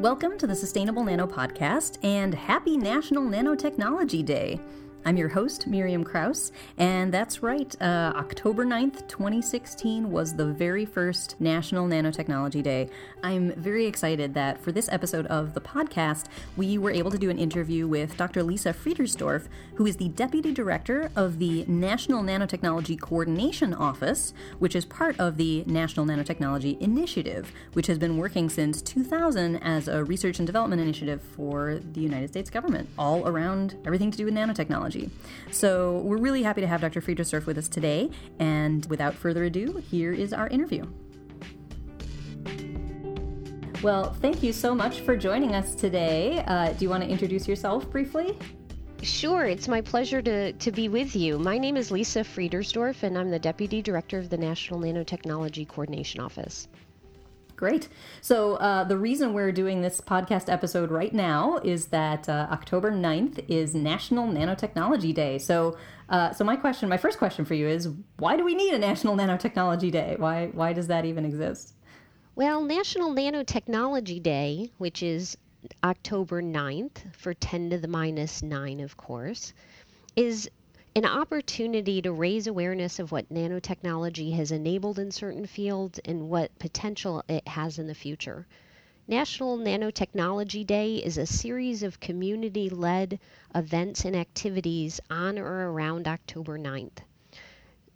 Welcome to the Sustainable Nano Podcast and happy National Nanotechnology Day. I'm your host, Miriam Krause, and that's right, uh, October 9th, 2016 was the very first National Nanotechnology Day. I'm very excited that for this episode of the podcast, we were able to do an interview with Dr. Lisa Friedersdorf, who is the Deputy Director of the National Nanotechnology Coordination Office, which is part of the National Nanotechnology Initiative, which has been working since 2000 as a research and development initiative for the United States government, all around everything to do with nanotechnology technology. So we're really happy to have Dr. Friedersdorf with us today. And without further ado, here is our interview. Well, thank you so much for joining us today. Uh, do you want to introduce yourself briefly? Sure, it's my pleasure to, to be with you. My name is Lisa Friedersdorf, and I'm the Deputy Director of the National Nanotechnology Coordination Office. Great. So, uh, the reason we're doing this podcast episode right now is that uh, October 9th is National Nanotechnology Day. So, uh, so my question, my first question for you is why do we need a National Nanotechnology Day? Why, why does that even exist? Well, National Nanotechnology Day, which is October 9th for 10 to the minus 9, of course, is an opportunity to raise awareness of what nanotechnology has enabled in certain fields and what potential it has in the future. National Nanotechnology Day is a series of community led events and activities on or around October 9th.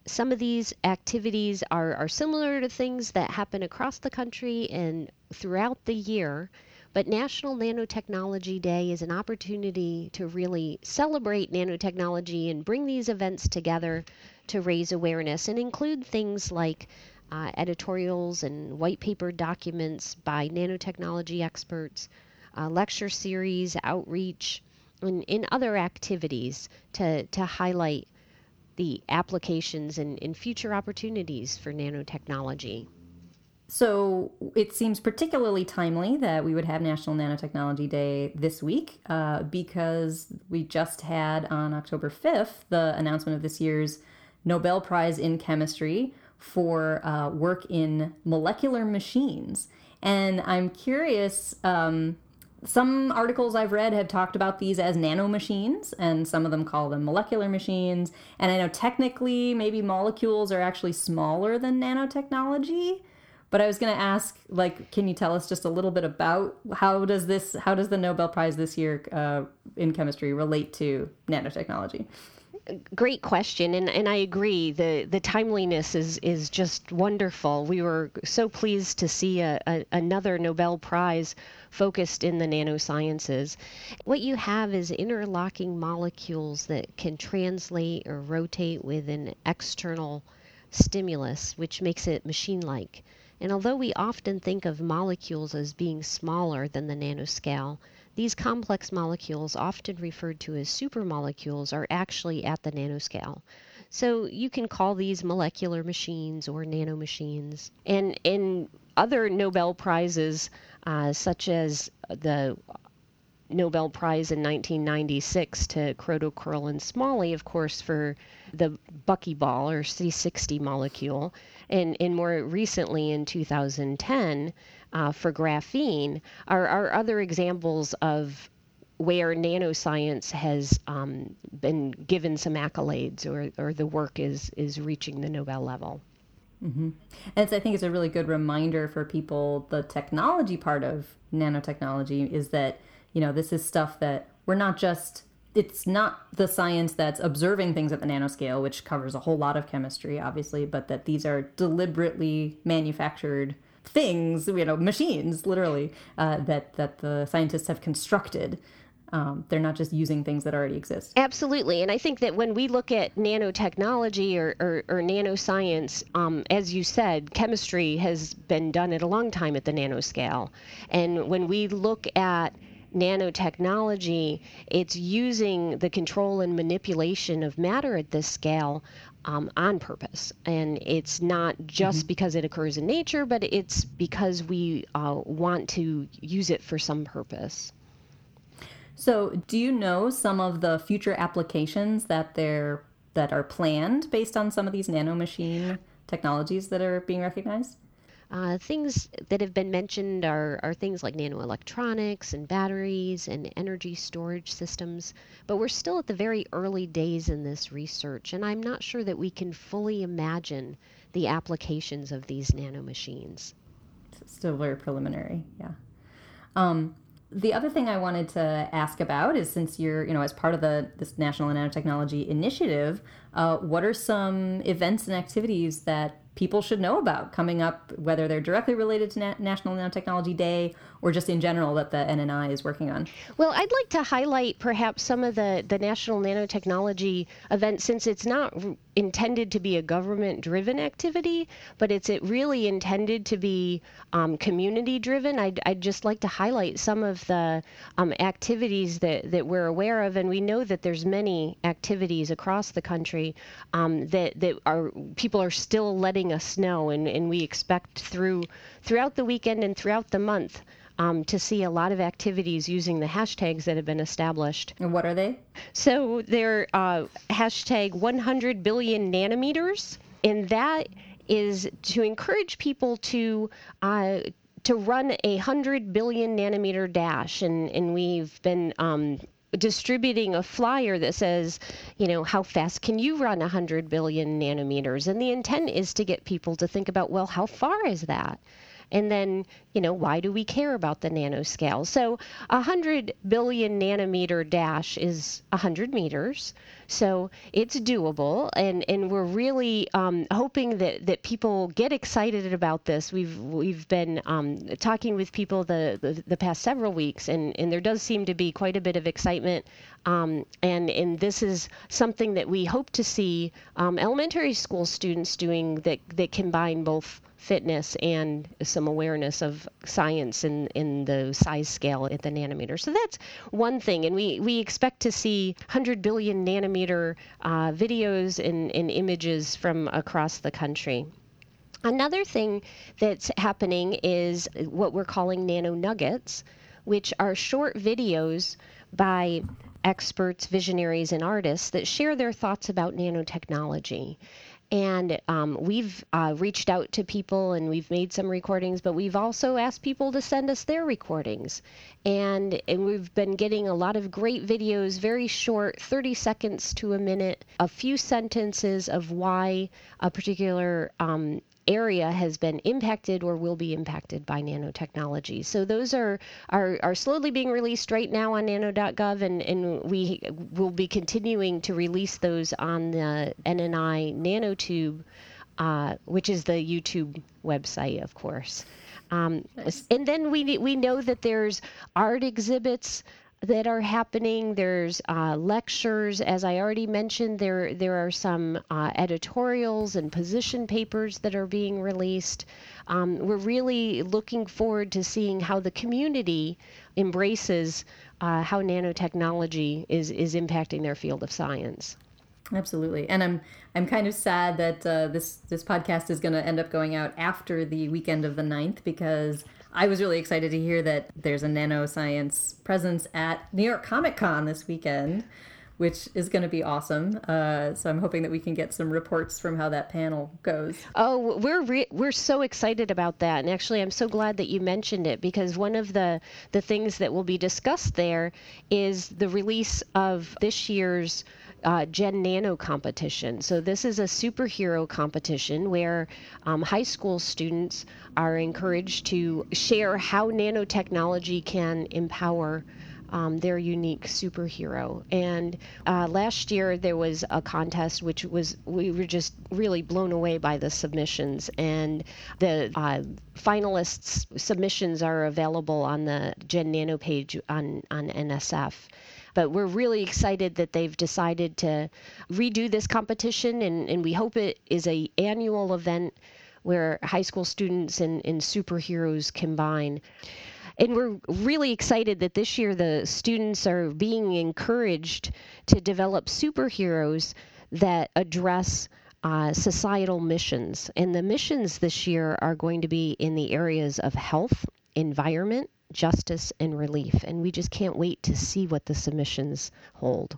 Some of these activities are, are similar to things that happen across the country and throughout the year, but National Nanotechnology Day is an opportunity to really celebrate nanotechnology and bring these events together to raise awareness and include things like uh, editorials and white paper documents by nanotechnology experts, uh, lecture series, outreach, and in other activities to, to highlight the applications and, and future opportunities for nanotechnology. So it seems particularly timely that we would have National Nanotechnology Day this week uh, because we just had on October 5th the announcement of this year's Nobel Prize in Chemistry for uh, work in molecular machines. And I'm curious. Um, some articles I've read have talked about these as nanomachines, and some of them call them molecular machines. And I know technically, maybe molecules are actually smaller than nanotechnology. But I was going to ask, like, can you tell us just a little bit about how does this, how does the Nobel Prize this year uh, in chemistry relate to nanotechnology? Great question, and, and I agree. the The timeliness is is just wonderful. We were so pleased to see a, a, another Nobel Prize focused in the nanosciences. What you have is interlocking molecules that can translate or rotate with an external stimulus, which makes it machine like. And although we often think of molecules as being smaller than the nanoscale, these complex molecules, often referred to as supermolecules, are actually at the nanoscale. So you can call these molecular machines or nanomachines. And in other Nobel Prizes, uh, such as the Nobel Prize in 1996 to Kroto, Curl, and Smalley, of course, for the buckyball or C60 molecule, and, and more recently in 2010 uh, for graphene are, are other examples of where nanoscience has um, been given some accolades or, or the work is, is reaching the Nobel level. Mm-hmm. And I think it's a really good reminder for people the technology part of nanotechnology is that, you know, this is stuff that we're not just it's not the science that's observing things at the nanoscale, which covers a whole lot of chemistry, obviously, but that these are deliberately manufactured things, you know, machines, literally, uh, that that the scientists have constructed. Um, they're not just using things that already exist. Absolutely. And I think that when we look at nanotechnology or, or, or nanoscience, um, as you said, chemistry has been done at a long time at the nanoscale. And when we look at nanotechnology, it's using the control and manipulation of matter at this scale um, on purpose. And it's not just mm-hmm. because it occurs in nature, but it's because we uh, want to use it for some purpose. So, do you know some of the future applications that they're that are planned based on some of these nanomachine technologies that are being recognized? Uh, things that have been mentioned are, are things like nanoelectronics and batteries and energy storage systems, but we're still at the very early days in this research, and I'm not sure that we can fully imagine the applications of these nanomachines. Still very preliminary, yeah. Um, the other thing I wanted to ask about is since you're, you know, as part of the this National Nanotechnology Initiative, uh, what are some events and activities that people should know about coming up, whether they're directly related to Na- National Nanotechnology Day or just in general that the NNI is working on? Well, I'd like to highlight perhaps some of the, the National Nanotechnology events since it's not r- intended to be a government driven activity, but it's it really intended to be um, community driven. I'd, I'd just like to highlight some of the um, activities that, that we're aware of, and we know that there's many activities across the country um, that, that are people are still letting us know, and, and we expect through throughout the weekend and throughout the month. Um, to see a lot of activities using the hashtags that have been established. And what are they? So they're uh, hashtag 100 billion nanometers, and that is to encourage people to. Uh, to run a 100 billion nanometer dash, and, and we've been um, distributing a flyer that says, you know, how fast can you run 100 billion nanometers? And the intent is to get people to think about, well, how far is that? And then, you know, why do we care about the nanoscale? So a 100 billion nanometer dash is 100 meters. So it's doable, and, and we're really um, hoping that, that people get excited about this. We've we've been um, talking with people the, the, the past several weeks, and, and there does seem to be quite a bit of excitement. Um, and and this is something that we hope to see um, elementary school students doing that that combine both fitness and some awareness of science in, in the size scale at the nanometer. So that's one thing. And we, we expect to see 100 billion nanometer uh, videos and, and images from across the country. Another thing that's happening is what we're calling nano nuggets, which are short videos by experts, visionaries, and artists that share their thoughts about nanotechnology. And um, we've uh, reached out to people and we've made some recordings, but we've also asked people to send us their recordings. And, and we've been getting a lot of great videos, very short, 30 seconds to a minute, a few sentences of why a particular um, area has been impacted or will be impacted by nanotechnology. So those are, are, are slowly being released right now on nano.gov, and, and we will be continuing to release those on the NNI nanotube, uh, which is the YouTube website, of course. Um, nice. And then we we know that there's art exhibits that are happening. There's uh, lectures, as I already mentioned. There there are some uh, editorials and position papers that are being released. Um, we're really looking forward to seeing how the community embraces uh, how nanotechnology is is impacting their field of science. Absolutely, and I'm I'm kind of sad that uh, this this podcast is going to end up going out after the weekend of the 9th because I was really excited to hear that there's a nanoscience presence at New York Comic Con this weekend, which is going to be awesome. Uh, so I'm hoping that we can get some reports from how that panel goes. Oh, we're re- we're so excited about that, and actually, I'm so glad that you mentioned it because one of the the things that will be discussed there is the release of this year's uh, Gen Nano competition. So, this is a superhero competition where um, high school students are encouraged to share how nanotechnology can empower. Um, their unique superhero. And uh, last year there was a contest which was we were just really blown away by the submissions. And the uh, finalists' submissions are available on the Gen Nano page on on NSF. But we're really excited that they've decided to redo this competition, and, and we hope it is a annual event where high school students and, and superheroes combine. And we're really excited that this year the students are being encouraged to develop superheroes that address uh, societal missions. And the missions this year are going to be in the areas of health, environment, justice, and relief. And we just can't wait to see what the submissions hold.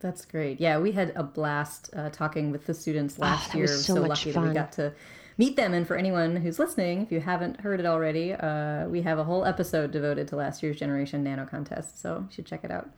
That's great. Yeah, we had a blast uh, talking with the students ah, last oh, year. so, so lucky fun. that we got to meet them. And for anyone who's listening, if you haven't heard it already, uh, we have a whole episode devoted to last year's Generation Nano contest. So you should check it out.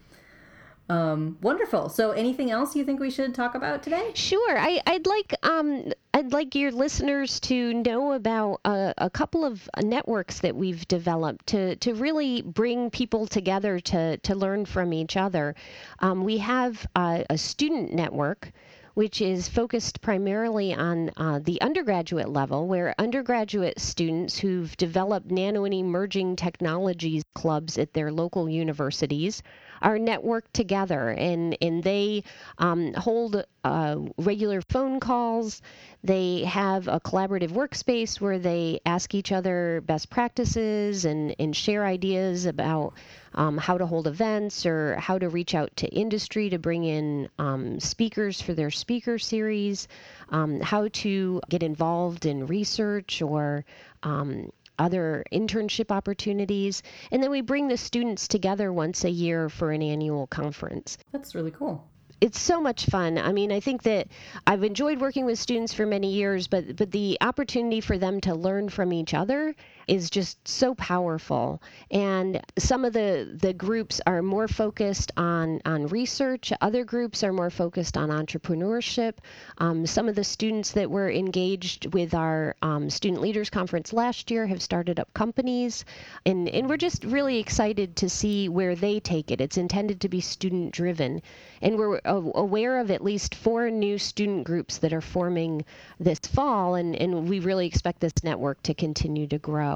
Um, wonderful. So, anything else you think we should talk about today? Sure. I, would like um, I'd like your listeners to know about a, a, couple of networks that we've developed to to really bring people together to to learn from each other. Um, we have a, a student network which is focused primarily on uh, the undergraduate level, where undergraduate students who've developed nano and emerging technologies clubs at their local universities are networked together and, and they um, hold uh, regular phone calls. They have a collaborative workspace where they ask each other best practices and, and share ideas about um, how to hold events or how to reach out to industry to bring in um, speakers for their speaker series, um, how to get involved in research or um, other internship opportunities. And then we bring the students together once a year for an annual conference. That's really cool it's so much fun. I mean, I think that I've enjoyed working with students for many years, but but the opportunity for them to learn from each other is just so powerful. And some of the the groups are more focused on on research. Other groups are more focused on entrepreneurship. Um, some of the students that were engaged with our um, student leaders conference last year have started up companies, and and we're just really excited to see where they take it. It's intended to be student driven, and we're aware of at least four new student groups that are forming this fall, and, and we really expect this network to continue to grow.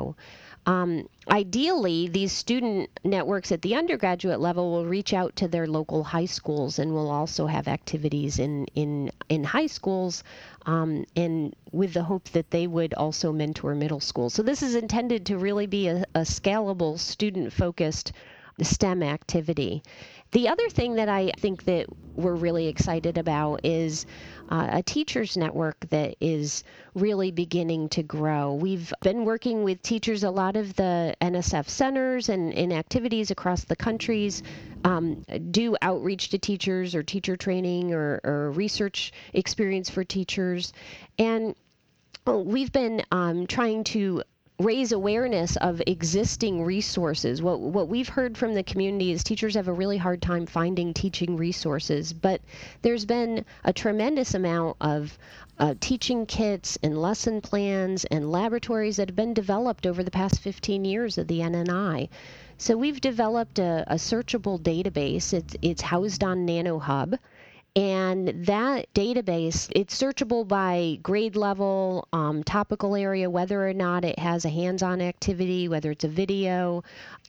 Um, ideally, these student networks at the undergraduate level will reach out to their local high schools and will also have activities in, in, in high schools um, and with the hope that they would also mentor middle schools. So, this is intended to really be a, a scalable, student focused STEM activity. The other thing that I think that we're really excited about is uh, a teachers network that is really beginning to grow. We've been working with teachers, a lot of the NSF centers and in activities across the countries um, do outreach to teachers or teacher training or, or research experience for teachers. And we've been um, trying to raise awareness of existing resources. What what we've heard from the community is teachers have a really hard time finding teaching resources, but there's been a tremendous amount of uh, teaching kits and lesson plans and laboratories that have been developed over the past 15 years of the NNI. So we've developed a, a searchable database. It's it's housed on NanoHub and that database, it's searchable by grade level, um, topical area, whether or not it has a hands on activity, whether it's a video,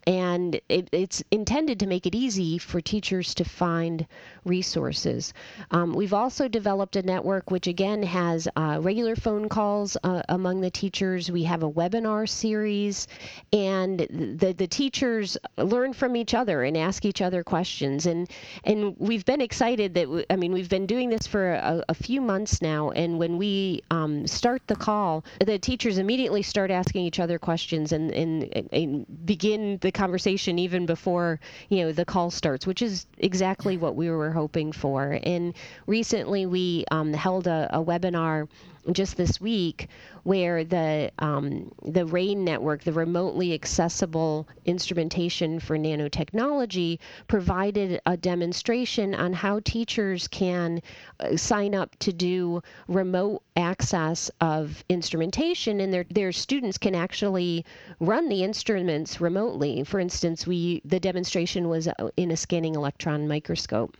and it, it's intended to make it easy for teachers to find resources. Um, we've also developed a network which again has uh, regular phone calls uh, among the teachers. We have a webinar series, and the the teachers learn from each other and ask each other questions. and And we've been excited that I mean we've been doing this for a, a few months now, and when we um, start the call, the teachers immediately start asking each other questions and and, and begin the conversation even before you know the call starts, which is exactly what we were hoping for. And recently we um, held a, a webinar just this week where the um, the RAIN network, the remotely accessible instrumentation for nanotechnology, provided a demonstration on how teachers can uh, sign up to do remote access of instrumentation, and their their students can actually run the instruments remotely. For instance, we the demonstration was uh, in a scanning electron microscope.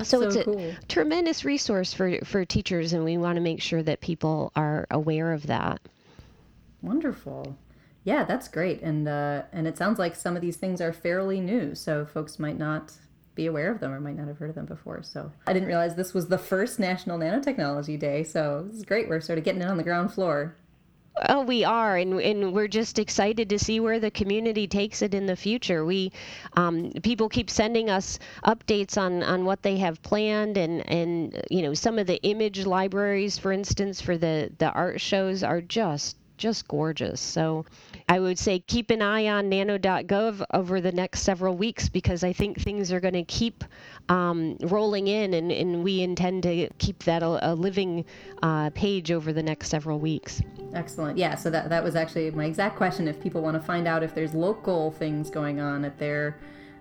That's so, so it's a cool. tremendous resource for, for teachers, and we want to make sure that people are aware of that. Wonderful. Yeah, that's great. And uh, and it sounds like some of these things are fairly new, so folks might not be aware of them or might not have heard of them before. So I didn't realize this was the first National Nanotechnology Day. So this is great. We're sort of getting it on the ground floor. Oh, we are, and and we're just excited to see where the community takes it in the future. We, um, people keep sending us updates on on what they have planned, and and you know some of the image libraries, for instance, for the the art shows are just just gorgeous. So I would say keep an eye on nano.gov over the next several weeks because I think things are going to keep um, rolling in, and, and we intend to keep that a, a living uh, page over the next several weeks. Excellent. Yeah, so that, that was actually my exact question. If people want to find out if there's local things going on at their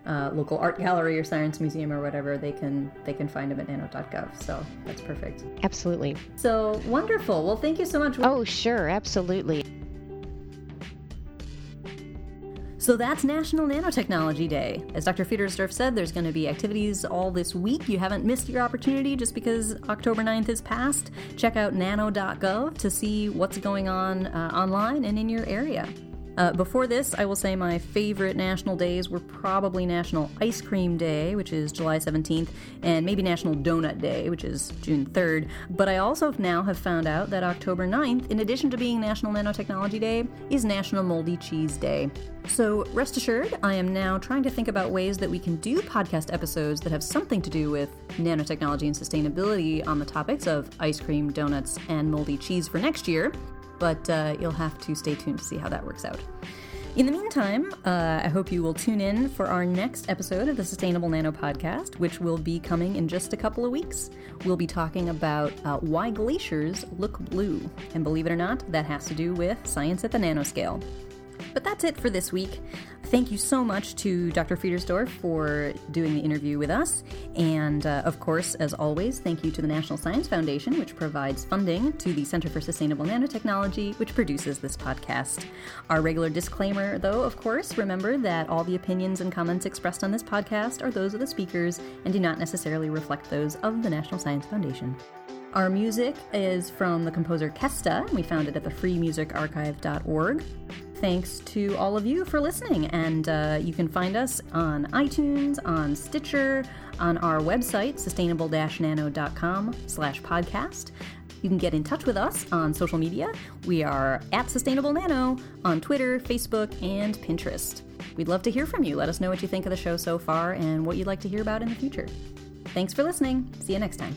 uh, local art gallery or science museum or whatever, they can they can find them at nano.gov. So that's perfect. Absolutely. So wonderful. Well, thank you so much. Oh, sure, absolutely. So that's National Nanotechnology Day. As Dr. Friedersdorf said, there's going to be activities all this week. You haven't missed your opportunity just because October 9th is past. Check out nano.gov to see what's going on uh, online and in your area. Uh, before this, I will say my favorite national days were probably National Ice Cream Day, which is July 17th, and maybe National Donut Day, which is June 3rd. But I also now have found out that October 9th, in addition to being National Nanotechnology Day, is National Moldy Cheese Day. So rest assured, I am now trying to think about ways that we can do podcast episodes that have something to do with nanotechnology and sustainability on the topics of ice cream, donuts, and moldy cheese for next year but uh, you'll have to stay tuned to see how that works out. In the meantime, uh, I hope you will tune in for our next episode of the Sustainable Nano Podcast, which will be coming in just a couple of weeks. We'll be talking about uh, why glaciers look blue. And believe it or not, that has to do with science at the nanoscale. But that's it for this week. Thank you so much to Dr. Friedersdorf for doing the interview with us. And uh, of course, as always, thank you to the National Science Foundation, which provides funding to the Center for Sustainable Nanotechnology, which produces this podcast. Our regular disclaimer, though, of course, remember that all the opinions and comments expressed on this podcast are those of the speakers and do not necessarily reflect those of the National Science Foundation. Our music is from the composer Kesta. And we found it at the freemusicarchive.org thanks to all of you for listening. And uh, you can find us on iTunes, on Stitcher, on our website, sustainable-nano.com slash podcast. You can get in touch with us on social media. We are at Sustainable Nano on Twitter, Facebook, and Pinterest. We'd love to hear from you. Let us know what you think of the show so far and what you'd like to hear about in the future. Thanks for listening. See you next time.